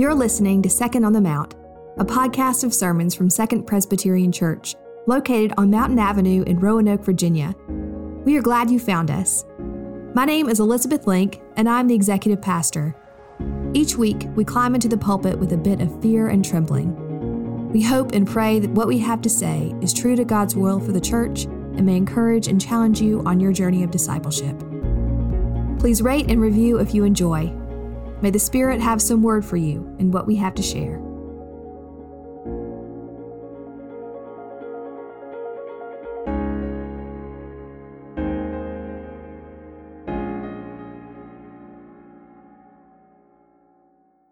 You're listening to Second on the Mount, a podcast of sermons from Second Presbyterian Church, located on Mountain Avenue in Roanoke, Virginia. We are glad you found us. My name is Elizabeth Link, and I'm the executive pastor. Each week, we climb into the pulpit with a bit of fear and trembling. We hope and pray that what we have to say is true to God's will for the church and may encourage and challenge you on your journey of discipleship. Please rate and review if you enjoy. May the Spirit have some word for you in what we have to share.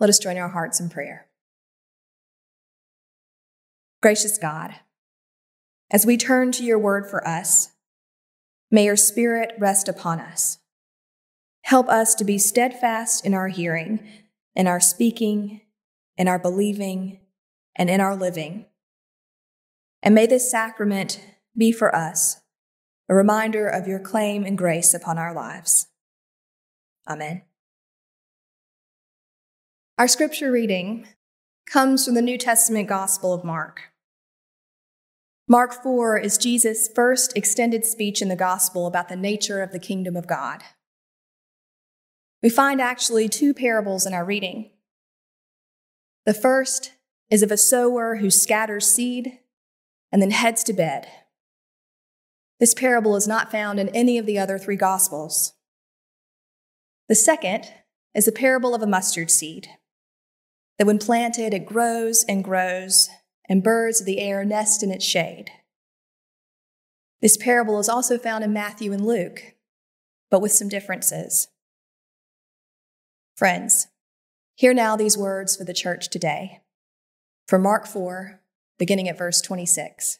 Let us join our hearts in prayer. Gracious God, as we turn to your word for us, may your Spirit rest upon us. Help us to be steadfast in our hearing, in our speaking, in our believing, and in our living. And may this sacrament be for us a reminder of your claim and grace upon our lives. Amen. Our scripture reading comes from the New Testament Gospel of Mark. Mark 4 is Jesus' first extended speech in the Gospel about the nature of the kingdom of God. We find actually two parables in our reading. The first is of a sower who scatters seed and then heads to bed. This parable is not found in any of the other three Gospels. The second is the parable of a mustard seed, that when planted, it grows and grows, and birds of the air nest in its shade. This parable is also found in Matthew and Luke, but with some differences. Friends, hear now these words for the church today. From Mark 4, beginning at verse 26.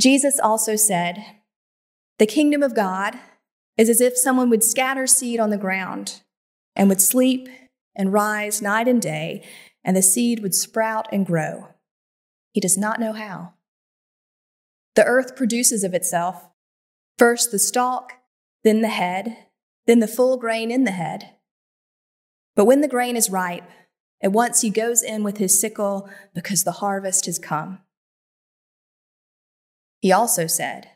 Jesus also said, The kingdom of God is as if someone would scatter seed on the ground and would sleep and rise night and day, and the seed would sprout and grow. He does not know how. The earth produces of itself first the stalk, then the head, then the full grain in the head. But when the grain is ripe, at once he goes in with his sickle because the harvest has come. He also said,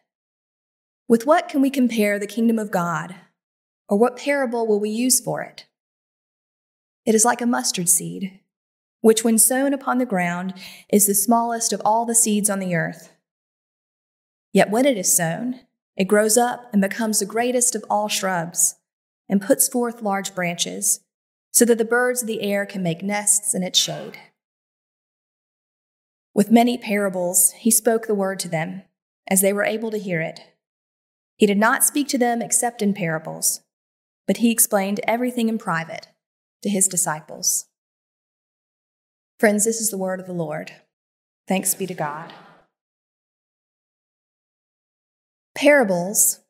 With what can we compare the kingdom of God? Or what parable will we use for it? It is like a mustard seed, which, when sown upon the ground, is the smallest of all the seeds on the earth. Yet when it is sown, it grows up and becomes the greatest of all shrubs and puts forth large branches so that the birds of the air can make nests in its shade. With many parables, he spoke the word to them as they were able to hear it. He did not speak to them except in parables, but he explained everything in private to his disciples. Friends, this is the word of the Lord. Thanks be to God. Parables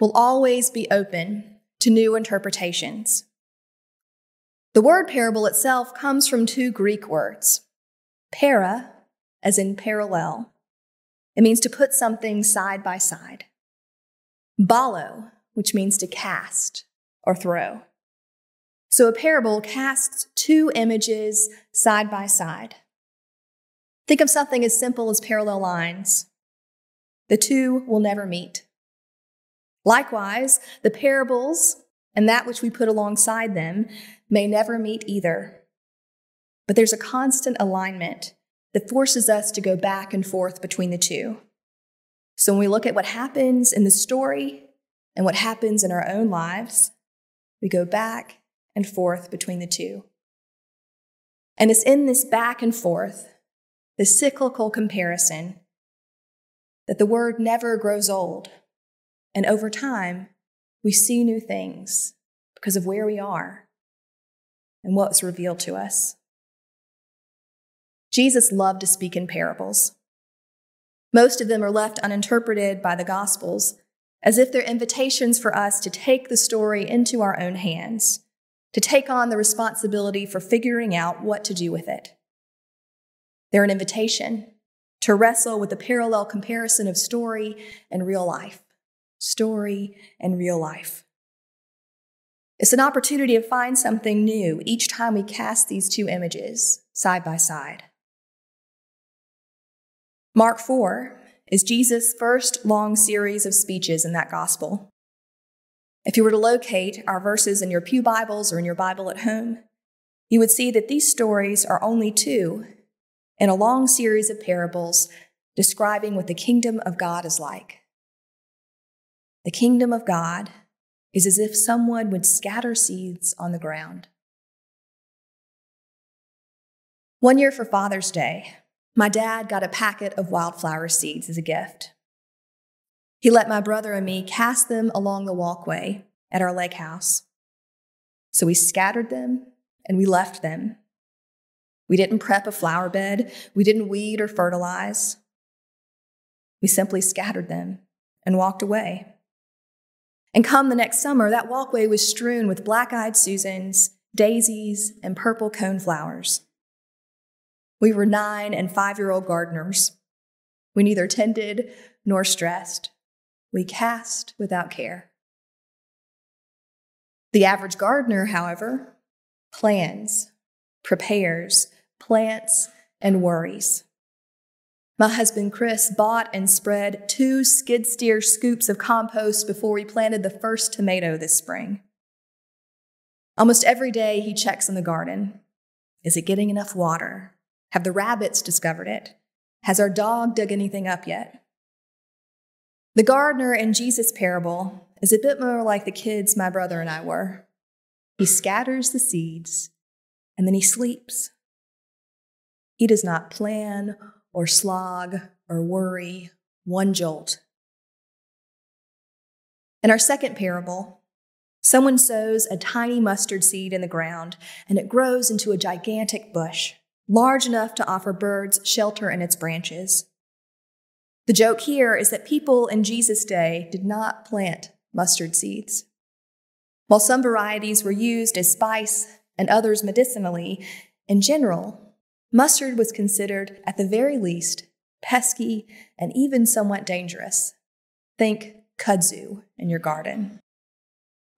will always be open to new interpretations. The word parable itself comes from two Greek words para, as in parallel. It means to put something side by side. Balo, which means to cast or throw. So a parable casts two images side by side. Think of something as simple as parallel lines. The two will never meet. Likewise, the parables and that which we put alongside them may never meet either. But there's a constant alignment that forces us to go back and forth between the two. So when we look at what happens in the story and what happens in our own lives, we go back and forth between the two. And it's in this back and forth, this cyclical comparison, that the word never grows old. And over time, we see new things because of where we are and what's revealed to us. Jesus loved to speak in parables. Most of them are left uninterpreted by the Gospels, as if they're invitations for us to take the story into our own hands, to take on the responsibility for figuring out what to do with it. They're an invitation to wrestle with the parallel comparison of story and real life. Story and real life. It's an opportunity to find something new each time we cast these two images side by side. Mark 4 is Jesus' first long series of speeches in that gospel. If you were to locate our verses in your Pew Bibles or in your Bible at home, you would see that these stories are only two in a long series of parables describing what the kingdom of God is like. The kingdom of God is as if someone would scatter seeds on the ground. One year for Father's Day, my dad got a packet of wildflower seeds as a gift. He let my brother and me cast them along the walkway at our lake house. So we scattered them and we left them. We didn't prep a flower bed, we didn't weed or fertilize. We simply scattered them and walked away. And come the next summer, that walkway was strewn with black eyed Susans, daisies, and purple cone flowers. We were nine and five year old gardeners. We neither tended nor stressed. We cast without care. The average gardener, however, plans, prepares, plants, and worries. My husband Chris bought and spread two skid steer scoops of compost before we planted the first tomato this spring. Almost every day he checks in the garden. Is it getting enough water? Have the rabbits discovered it? Has our dog dug anything up yet? The gardener in Jesus' parable is a bit more like the kids my brother and I were. He scatters the seeds and then he sleeps. He does not plan or slog or worry one jolt. In our second parable, someone sows a tiny mustard seed in the ground and it grows into a gigantic bush, large enough to offer birds shelter in its branches. The joke here is that people in Jesus' day did not plant mustard seeds. While some varieties were used as spice and others medicinally, in general, Mustard was considered, at the very least, pesky and even somewhat dangerous. Think kudzu in your garden.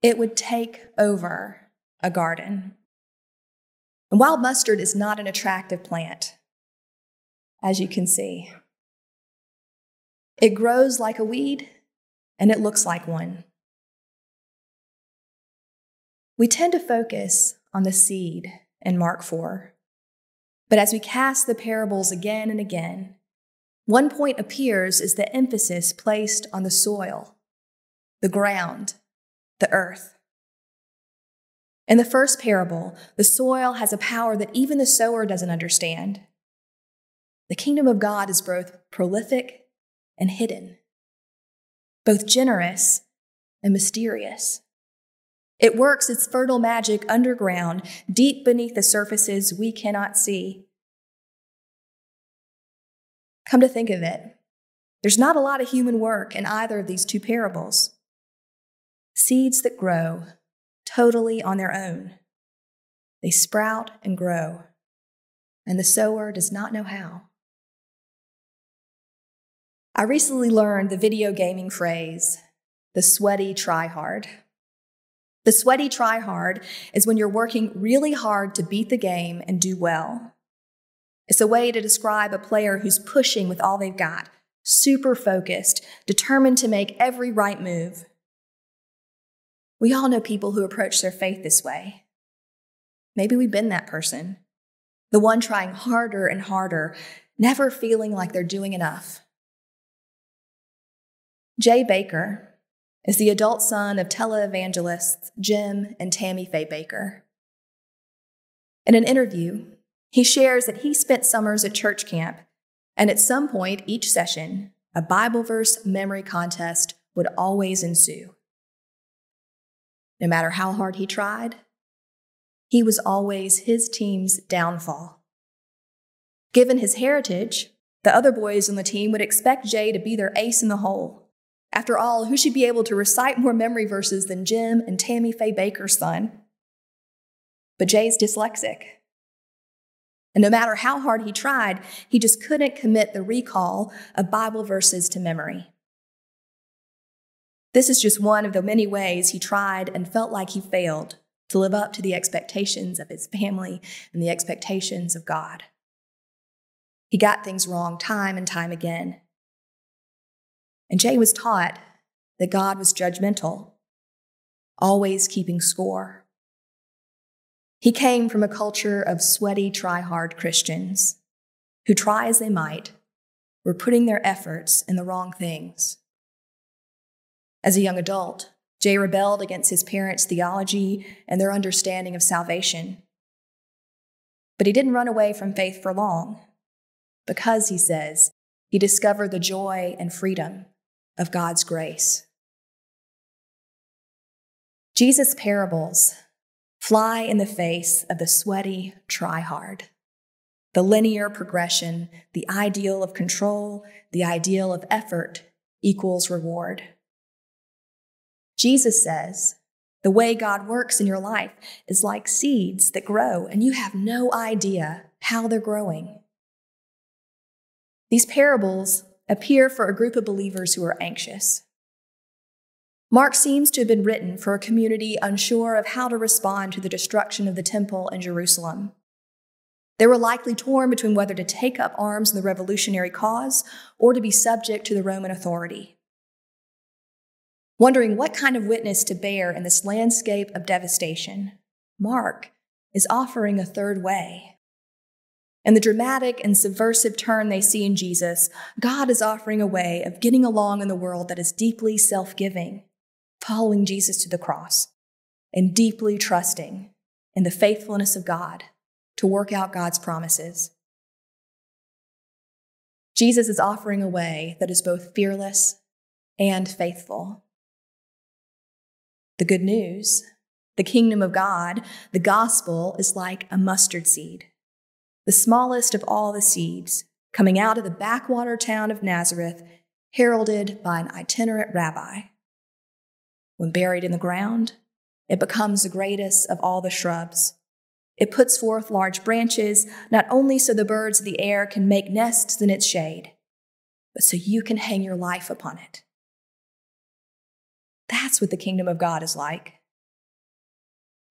It would take over a garden. And wild mustard is not an attractive plant, as you can see. It grows like a weed and it looks like one. We tend to focus on the seed in Mark 4 but as we cast the parables again and again, one point appears is the emphasis placed on the soil, the ground, the earth. In the first parable, the soil has a power that even the sower doesn't understand. The kingdom of God is both prolific and hidden, both generous and mysterious. It works its fertile magic underground, deep beneath the surfaces we cannot see. Come to think of it, there's not a lot of human work in either of these two parables. Seeds that grow totally on their own. They sprout and grow, and the sower does not know how. I recently learned the video gaming phrase, the sweaty try hard. The sweaty try hard is when you're working really hard to beat the game and do well. It's a way to describe a player who's pushing with all they've got, super focused, determined to make every right move. We all know people who approach their faith this way. Maybe we've been that person, the one trying harder and harder, never feeling like they're doing enough. Jay Bakker, is the adult son of televangelists Jim and Tammy Faye Bakker. In an interview, he shares that he spent summers at church camp, and at some point each session, a Bible verse memory contest would always ensue. No matter how hard he tried, he was always his team's downfall. Given his heritage, the other boys on the team would expect Jay to be their ace in the hole after all, who should be able to recite more memory verses than Jim and Tammy Faye Bakker's son? But Jay's dyslexic. And no matter how hard he tried, he just couldn't commit the recall of Bible verses to memory. This is just one of the many ways he tried and felt like he failed to live up to the expectations of his family and the expectations of God. He got things wrong time and time again. And Jay was taught that God was judgmental, always keeping score. He came from a culture of sweaty, try hard Christians who, try as they might, were putting their efforts in the wrong things. As a young adult, Jay rebelled against his parents' theology and their understanding of salvation. But he didn't run away from faith for long, because, he says, he discovered the joy and freedom of God's grace. Jesus' parables fly in the face of the sweaty try hard, the linear progression, the ideal of control, the ideal of effort equals reward. Jesus says, the way God works in your life is like seeds that grow, and you have no idea how they're growing. These parables appear for a group of believers who are anxious. Mark seems to have been written for a community unsure of how to respond to the destruction of the temple in Jerusalem. They were likely torn between whether to take up arms in the revolutionary cause or to be subject to the Roman authority. Wondering what kind of witness to bear in this landscape of devastation, Mark is offering a third way. In the dramatic and subversive turn they see in Jesus, God is offering a way of getting along in the world that is deeply self giving, following Jesus to the cross, and deeply trusting in the faithfulness of God to work out God's promises. Jesus is offering a way that is both fearless and faithful. The good news, the kingdom of God, the gospel is like a mustard seed, the smallest of all the seeds, coming out of the backwater town of Nazareth, heralded by an itinerant rabbi. When buried in the ground, it becomes the greatest of all the shrubs. It puts forth large branches, not only so the birds of the air can make nests in its shade, but so you can hang your life upon it. That's what the kingdom of God is like.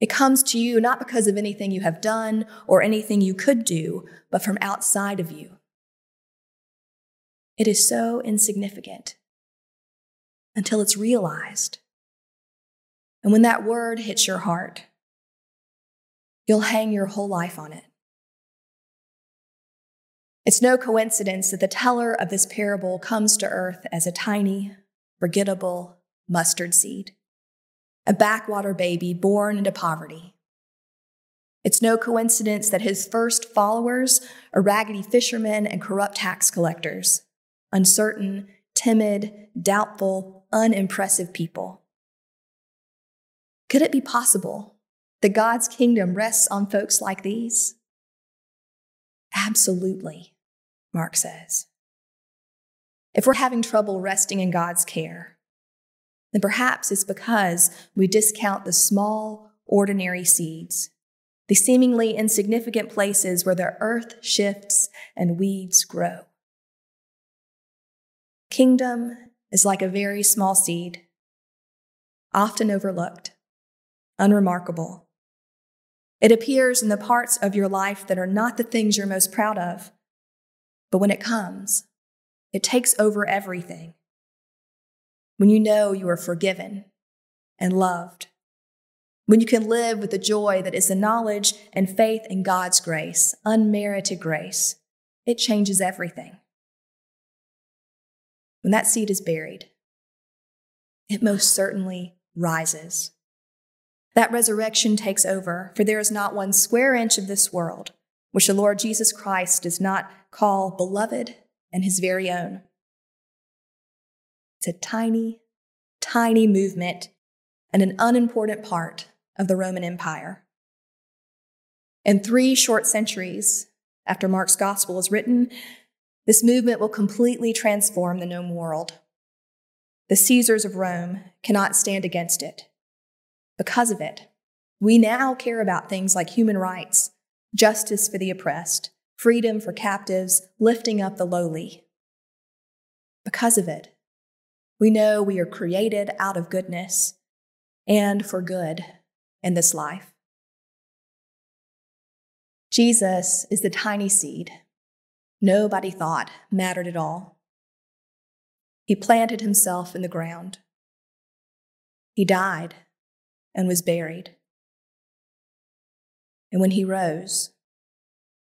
It comes to you not because of anything you have done or anything you could do, but from outside of you. It is so insignificant until it's realized. And when that word hits your heart, you'll hang your whole life on it. It's no coincidence that the teller of this parable comes to earth as a tiny, forgettable, mustard seed, a backwater baby born into poverty. It's no coincidence that his first followers are raggedy fishermen and corrupt tax collectors, uncertain, timid, doubtful, unimpressive people. Could it be possible that God's kingdom rests on folks like these? Absolutely, Mark says. If we're having trouble resting in God's care, then perhaps it's because we discount the small, ordinary seeds, the seemingly insignificant places where the earth shifts and weeds grow. Kingdom is like a very small seed, often overlooked, unremarkable. It appears in the parts of your life that are not the things you're most proud of, but when it comes, it takes over everything when you know you are forgiven and loved, when you can live with the joy that is the knowledge and faith in God's grace, unmerited grace, it changes everything. When that seed is buried, it most certainly rises. That resurrection takes over, for there is not one square inch of this world which the Lord Jesus Christ does not call beloved and his very own. It's a tiny, tiny movement and an unimportant part of the Roman Empire. In three short centuries after Mark's gospel is written, this movement will completely transform the known world. The Caesars of Rome cannot stand against it. Because of it, we now care about things like human rights, justice for the oppressed, freedom for captives, lifting up the lowly. Because of it, We know we are created out of goodness and for good in this life. Jesus is the tiny seed nobody thought mattered at all. He planted himself in the ground. He died and was buried. And when he rose,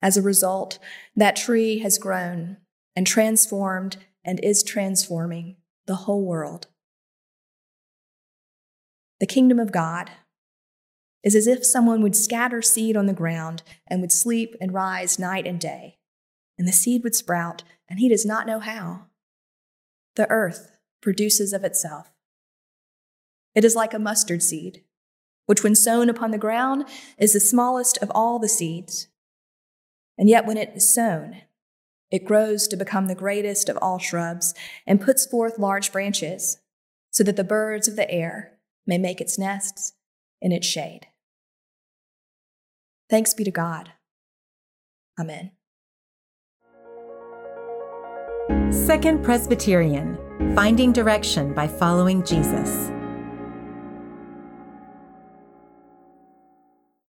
as a result, that tree has grown and transformed and is transforming the whole world. The kingdom of God is as if someone would scatter seed on the ground and would sleep and rise night and day, and the seed would sprout, and he does not know how. The earth produces of itself. It is like a mustard seed, which, when sown upon the ground, is the smallest of all the seeds. And yet, when it is sown, it grows to become the greatest of all shrubs and puts forth large branches, so that the birds of the air may make its nests in its shade. Thanks be to God. Amen. Second Presbyterian Finding Direction by Following Jesus.